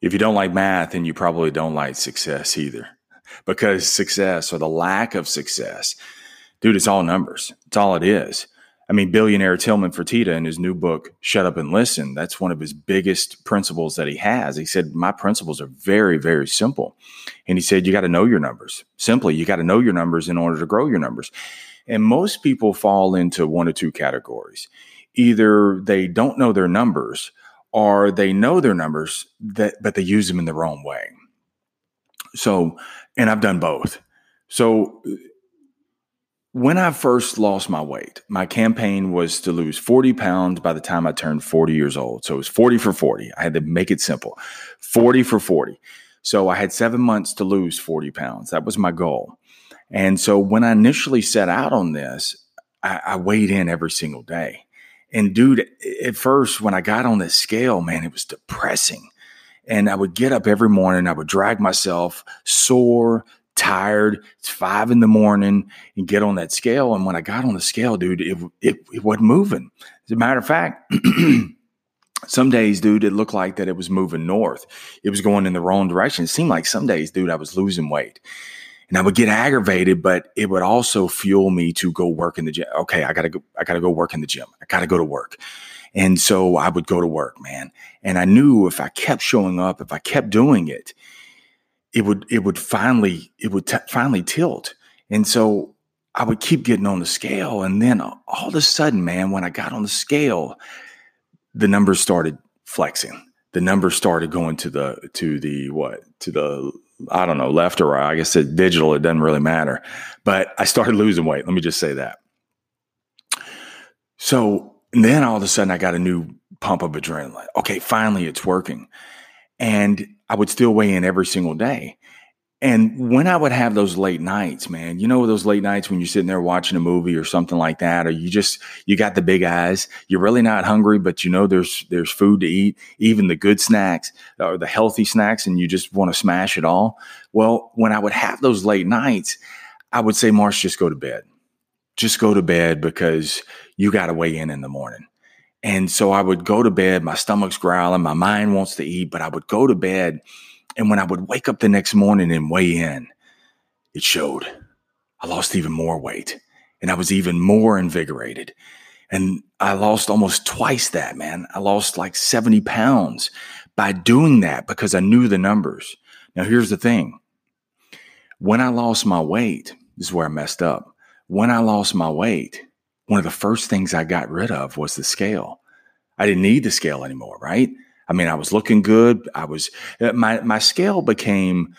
If you don't like math, then you probably don't like success either. Because success or the lack of success, dude, it's all numbers. It's all it is. I mean, billionaire Tilman Fertitta in his new book, Shut Up and Listen, that's one of his biggest principles that he has. He said, My principles are very, very simple. And he said, You got to know your numbers. Simply, you got to know your numbers in order to grow your numbers. And most people fall into one or two categories. Either they don't know their numbers or they know their numbers that but they use them in the wrong way. So, and I've done both. So when I first lost my weight, my campaign was to lose 40 pounds by the time I turned 40 years old. So it was 40 for 40. I had to make it simple 40 for 40. So I had seven months to lose 40 pounds. That was my goal. And so when I initially set out on this, I, I weighed in every single day. And dude, at first, when I got on this scale, man, it was depressing. And I would get up every morning, I would drag myself sore, tired. It's five in the morning and get on that scale. And when I got on the scale, dude, it, it, it wasn't moving. As a matter of fact, some days, dude, it looked like that it was moving north. It was going in the wrong direction. It seemed like some days, dude, I was losing weight. And I would get aggravated, but it would also fuel me to go work in the gym. Okay, I gotta go, I gotta go work in the gym. I gotta go to work. And so I would go to work, man. And I knew if I kept showing up, if I kept doing it, it would it would finally it would t- finally tilt and so i would keep getting on the scale and then all of a sudden man when i got on the scale the numbers started flexing the numbers started going to the to the what to the i don't know left or right. I guess it's digital it doesn't really matter. But i started losing weight. Let me just say that. So then all of a sudden i got a new pump of adrenaline. Okay finally it's working. And I would still weigh in every single day. And when I would have those late nights, man, you know, those late nights when you're sitting there watching a movie or something like that, or you just, you got the big eyes, you're really not hungry, but you know, there's, there's food to eat, even the good snacks or the healthy snacks, and you just want to smash it all. Well, when I would have those late nights, I would say, Marsh, just go to bed. Just go to bed because you got to weigh in in the morning. And so I would go to bed, my stomach's growling, my mind wants to eat, but I would go to bed. And when I would wake up the next morning and weigh in, it showed. I lost even more weight and I was even more invigorated. And I lost almost twice that, man. I lost like 70 pounds by doing that because I knew the numbers. Now, here's the thing when I lost my weight, this is where I messed up. When I lost my weight, one of the first things I got rid of was the scale. I didn't need the scale anymore, right? I mean, I was looking good. I was uh, my my scale became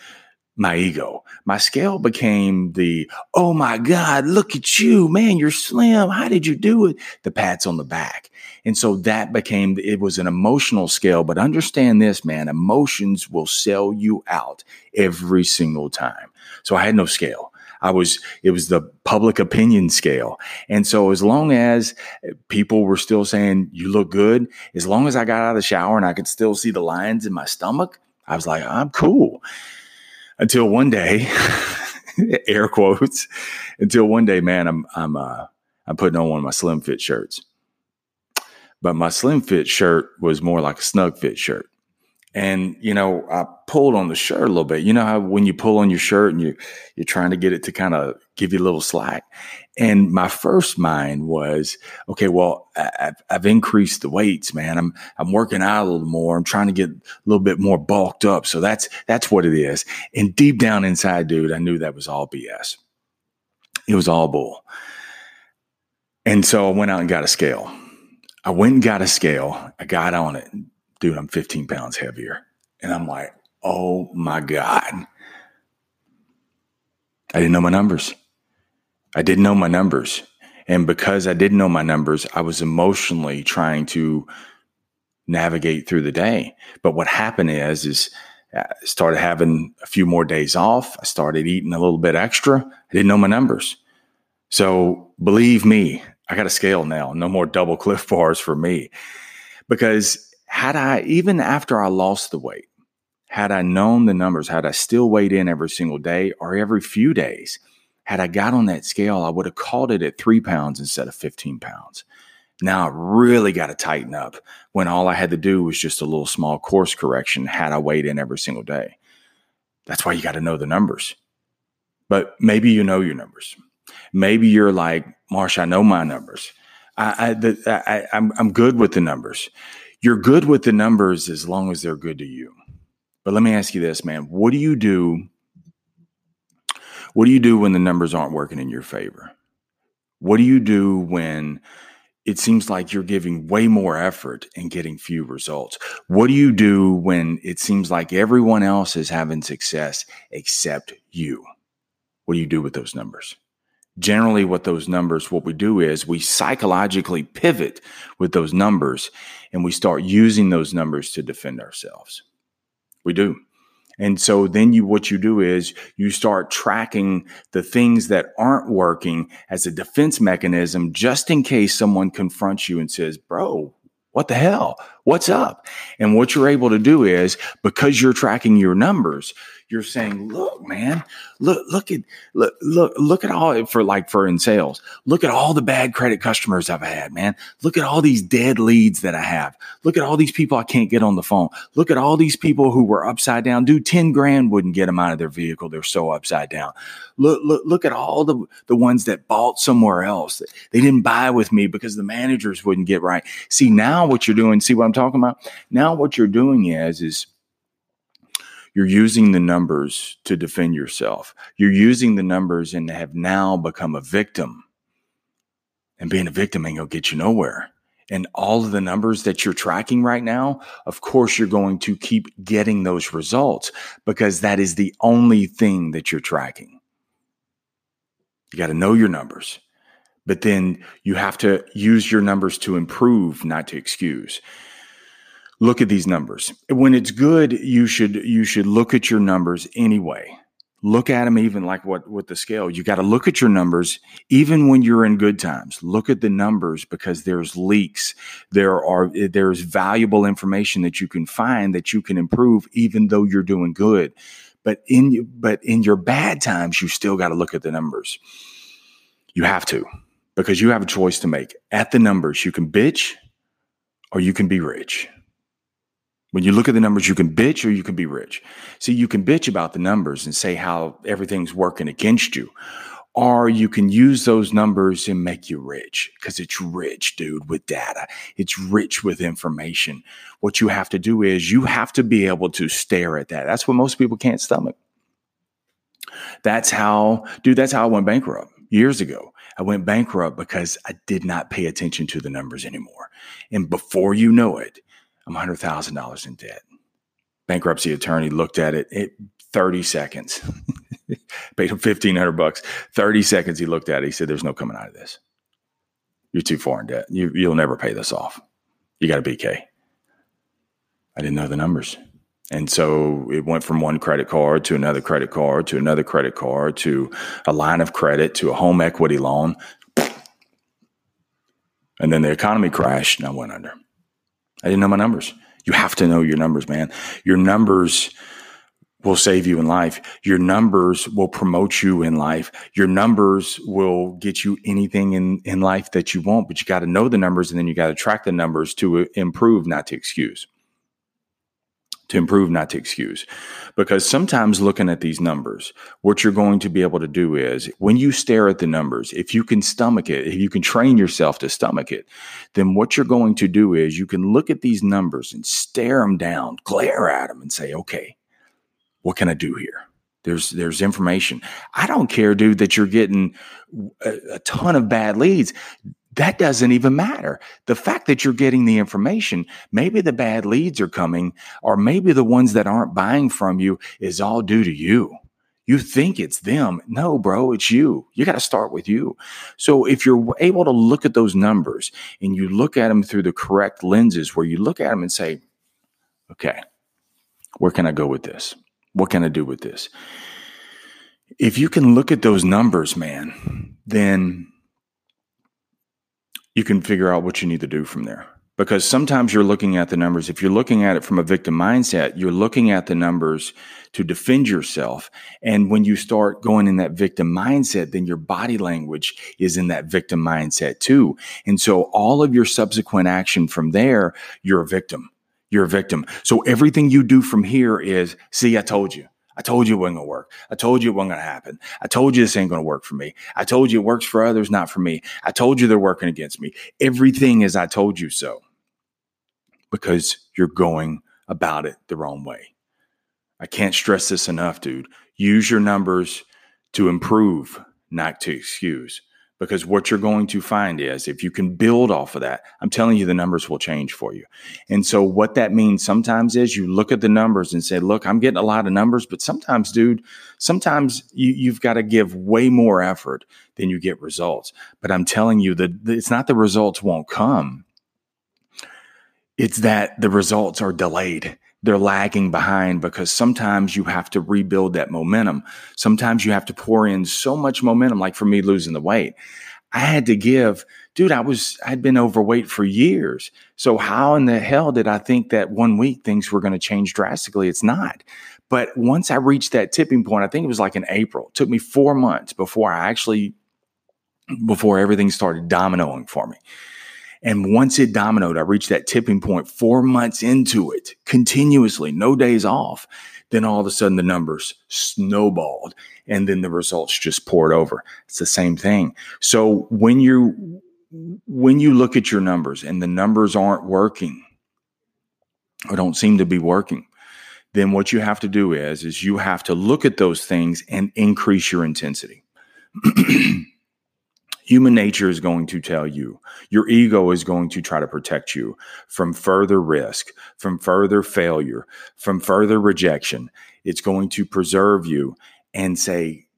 my ego. My scale became the oh my god, look at you, man, you're slim. How did you do it? The pats on the back. And so that became it was an emotional scale, but understand this, man, emotions will sell you out every single time. So I had no scale. I was, it was the public opinion scale. And so as long as people were still saying, you look good, as long as I got out of the shower and I could still see the lines in my stomach, I was like, I'm cool. Until one day, air quotes, until one day, man, I'm, I'm, uh, I'm putting on one of my slim fit shirts. But my slim fit shirt was more like a snug fit shirt. And, you know, I pulled on the shirt a little bit. You know how when you pull on your shirt and you, you're trying to get it to kind of give you a little slack. And my first mind was, okay, well, I've, I've increased the weights, man. I'm, I'm working out a little more. I'm trying to get a little bit more bulked up. So that's, that's what it is. And deep down inside, dude, I knew that was all BS. It was all bull. And so I went out and got a scale. I went and got a scale. I got on it dude, I'm 15 pounds heavier. And I'm like, oh my God. I didn't know my numbers. I didn't know my numbers. And because I didn't know my numbers, I was emotionally trying to navigate through the day. But what happened is, is I started having a few more days off. I started eating a little bit extra. I didn't know my numbers. So believe me, I got a scale now. No more double Clif bars for me because had I, even after I lost the weight, had I known the numbers, had I still weighed in every single day or every few days, had I got on that scale, I would have called it at three pounds instead of 15 pounds. Now I really got to tighten up when all I had to do was just a little small course correction had I weighed in every single day. That's why you got to know the numbers. But maybe you know your numbers. Maybe you're like, Marsh, I know my numbers. I, I, the, I, I'm, I'm good with the numbers. You're good with the numbers as long as they're good to you. But let me ask you this, man. What do you do? What do you do when the numbers aren't working in your favor? What do you do when it seems like you're giving way more effort and getting few results. What do you do when it seems like everyone else is having success except you? What do you do with those numbers? Generally, what those numbers, what we do is we psychologically pivot with those numbers and we start using those numbers to defend ourselves. We do. And so then you what you do is you start tracking the things that aren't working as a defense mechanism just in case someone confronts you and says, "Bro, what the hell? What's up?" And what you're able to do is because you're tracking your numbers, you're saying, look, man, look, look at, look, look, look at all for like for in sales. Look at all the bad credit customers I've had, man. Look at all these dead leads that I have. Look at all these people I can't get on the phone. Look at all these people who were upside down. Dude, 10 grand wouldn't get them out of their vehicle. They're so upside down. Look, look, look at all the, the ones that bought somewhere else. They didn't buy with me because the managers wouldn't get right. See, now what you're doing, see what I'm talking about? Now what you're doing is, is, you're using the numbers to defend yourself. You're using the numbers and have now become a victim. And being a victim ain't gonna get you nowhere. And all of the numbers that you're tracking right now, of course, you're going to keep getting those results because that is the only thing that you're tracking. You got to know your numbers, but then you have to use your numbers to improve, not to excuse look at these numbers. When it's good, you should you should look at your numbers anyway. Look at them even like what with the scale. You got to look at your numbers even when you're in good times. Look at the numbers because there's leaks. There are there's valuable information that you can find that you can improve even though you're doing good. But in but in your bad times, you still got to look at the numbers. You have to because you have a choice to make. At the numbers, you can bitch or you can be rich. When you look at the numbers, you can bitch or you can be rich. See, you can bitch about the numbers and say how everything's working against you. Or you can use those numbers and make you rich because it's rich, dude, with data. It's rich with information. What you have to do is you have to be able to stare at that. That's what most people can't stomach. That's how, dude, that's how I went bankrupt years ago. I went bankrupt because I did not pay attention to the numbers anymore. And before you know it, I'm $100,000 in debt. Bankruptcy attorney looked at it, it 30 seconds. Paid him 1500 bucks. 30 seconds he looked at it. He said, There's no coming out of this. You're too far in debt. You, you'll never pay this off. You got a BK. I didn't know the numbers. And so it went from one credit card to another credit card to another credit card to a line of credit to a home equity loan. And then the economy crashed and I went under. I didn't know my numbers. You have to know your numbers, man. Your numbers will save you in life. Your numbers will promote you in life. Your numbers will get you anything in, in life that you want, but you got to know the numbers and then you got to track the numbers to uh, improve, not to excuse to improve, not to excuse. Because sometimes looking at these numbers, what you're going to be able to do is when you stare at the numbers, if you can stomach it, if you can train yourself to stomach it, then what you're going to do is you can look at these numbers and stare them down, glare at them and say, okay, what can I do here? There's there's information. I don't care, dude, that you're getting a, a ton of bad leads that doesn't even matter. The fact that you're getting the information, maybe the bad leads are coming, or maybe the ones that aren't buying from you is all due to you. You think it's them. No, bro, it's you. You got to start with you. So if you're able to look at those numbers and you look at them through the correct lenses where you look at them and say, okay, where can I go with this? What can I do with this? If you can look at those numbers, man, then you can figure out what you need to do from there. because sometimes you're looking at the numbers. If you're looking at it from a victim mindset, you're looking at the numbers to defend yourself. And when you start going in that victim mindset, then your body language is in that victim mindset too. And so all of your subsequent action from there, you're a victim. You're a victim. So everything you do from here is, see, I told you. I told you it wasn't going to work. I told you it wasn't going to happen. I told you this ain't going to work for me. I told you it works for others, not for me. I told you they're working against me. Everything is I told you so because you're going about it the wrong way. I can't stress this enough, dude. Use your numbers to improve, not to excuse. Because what you're going to find is if you can build off of that, I'm telling you, the numbers will change for you. And so, what that means sometimes is you look at the numbers and say, Look, I'm getting a lot of numbers, but sometimes, dude, sometimes you, you've got to give way more effort than you get results. But I'm telling you that it's not the results won't come, it's that the results are delayed. They're lagging behind because sometimes you have to rebuild that momentum. Sometimes you have to pour in so much momentum, like for me losing the weight. I had to give, dude, I was, I'd been overweight for years. So how in the hell did I think that one week things were going to change drastically? It's not. But once I reached that tipping point, I think it was like in April, it took me four months before I actually, before everything started dominoing for me. And once it dominoed, I reached that tipping point four months into it, continuously, no days off. Then all of a sudden the numbers snowballed and then the results just poured over. It's the same thing. So when you when you look at your numbers and the numbers aren't working or don't seem to be working, then what you have to do is is you have to look at those things and increase your intensity. Human nature is going to tell you, your ego is going to try to protect you from further risk, from further failure, from further rejection. It's going to preserve you and say,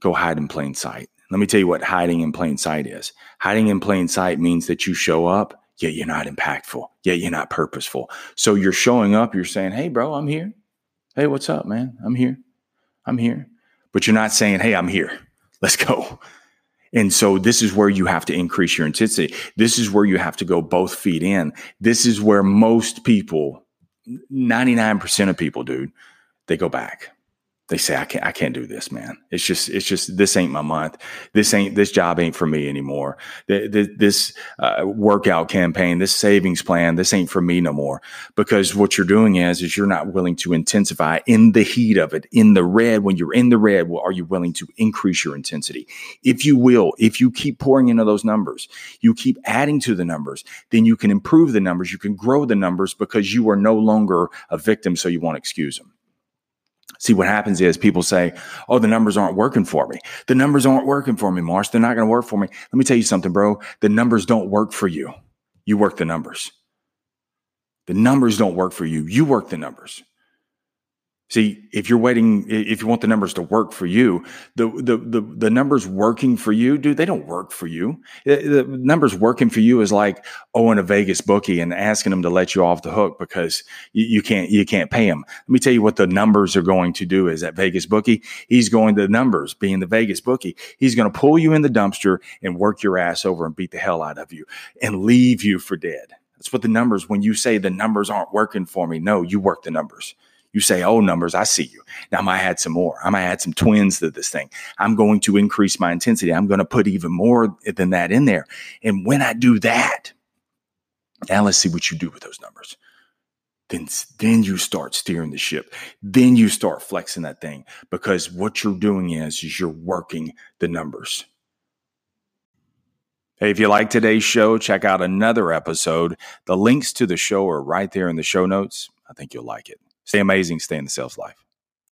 go hide in plain sight. Let me tell you what hiding in plain sight is. Hiding in plain sight means that you show up, yet you're not impactful, yet you're not purposeful. So you're showing up, you're saying, hey, bro, I'm here. Hey, what's up, man? I'm here. I'm here. But you're not saying, hey, I'm here. Let's go. And so this is where you have to increase your intensity. This is where you have to go both feet in. This is where most people, 99% of people, dude, they go back they say I can't I can't do this, man. It's just it's just this ain't my month. This ain't this job ain't for me anymore. This uh, workout campaign, this savings plan, this ain't for me no more. Because what you're doing is is you're not willing to intensify in the heat of it, in the red. When you're in the red, well, are you willing to increase your intensity? If you will, if you keep pouring into those numbers, you keep adding to the numbers, then you can improve the numbers. You can grow the numbers because you are no longer a victim, so you won't excuse them. See, what happens is people say, Oh, the numbers aren't working for me. The numbers aren't working for me, Marsh. They're not going to work for me. Let me tell you something, bro. The numbers don't work for you. You work the numbers. The numbers don't work for you. You work the numbers. See, if you're waiting, if you want the numbers to work for you, the, the, the, the numbers working for you, dude, they don't work for you. The numbers working for you is like owing a Vegas bookie and asking them to let you off the hook because you, you can't, you can't pay them. Let me tell you what the numbers are going to do is that Vegas bookie, he's going to the numbers being the Vegas bookie. He's going to pull you in the dumpster and work your ass over and beat the hell out of you and leave you for dead. That's what the numbers, when you say the numbers aren't working for me, no, you work the numbers. You say, oh, numbers, I see you. Now I might add some more. I might add some twins to this thing. I'm going to increase my intensity. I'm going to put even more than that in there. And when I do that, now let's see what you do with those numbers. Then, then you start steering the ship. Then you start flexing that thing because what you're doing is, is you're working the numbers. Hey, if you like today's show, check out another episode. The links to the show are right there in the show notes. I think you'll like it. Stay amazing. Stay in the sales life.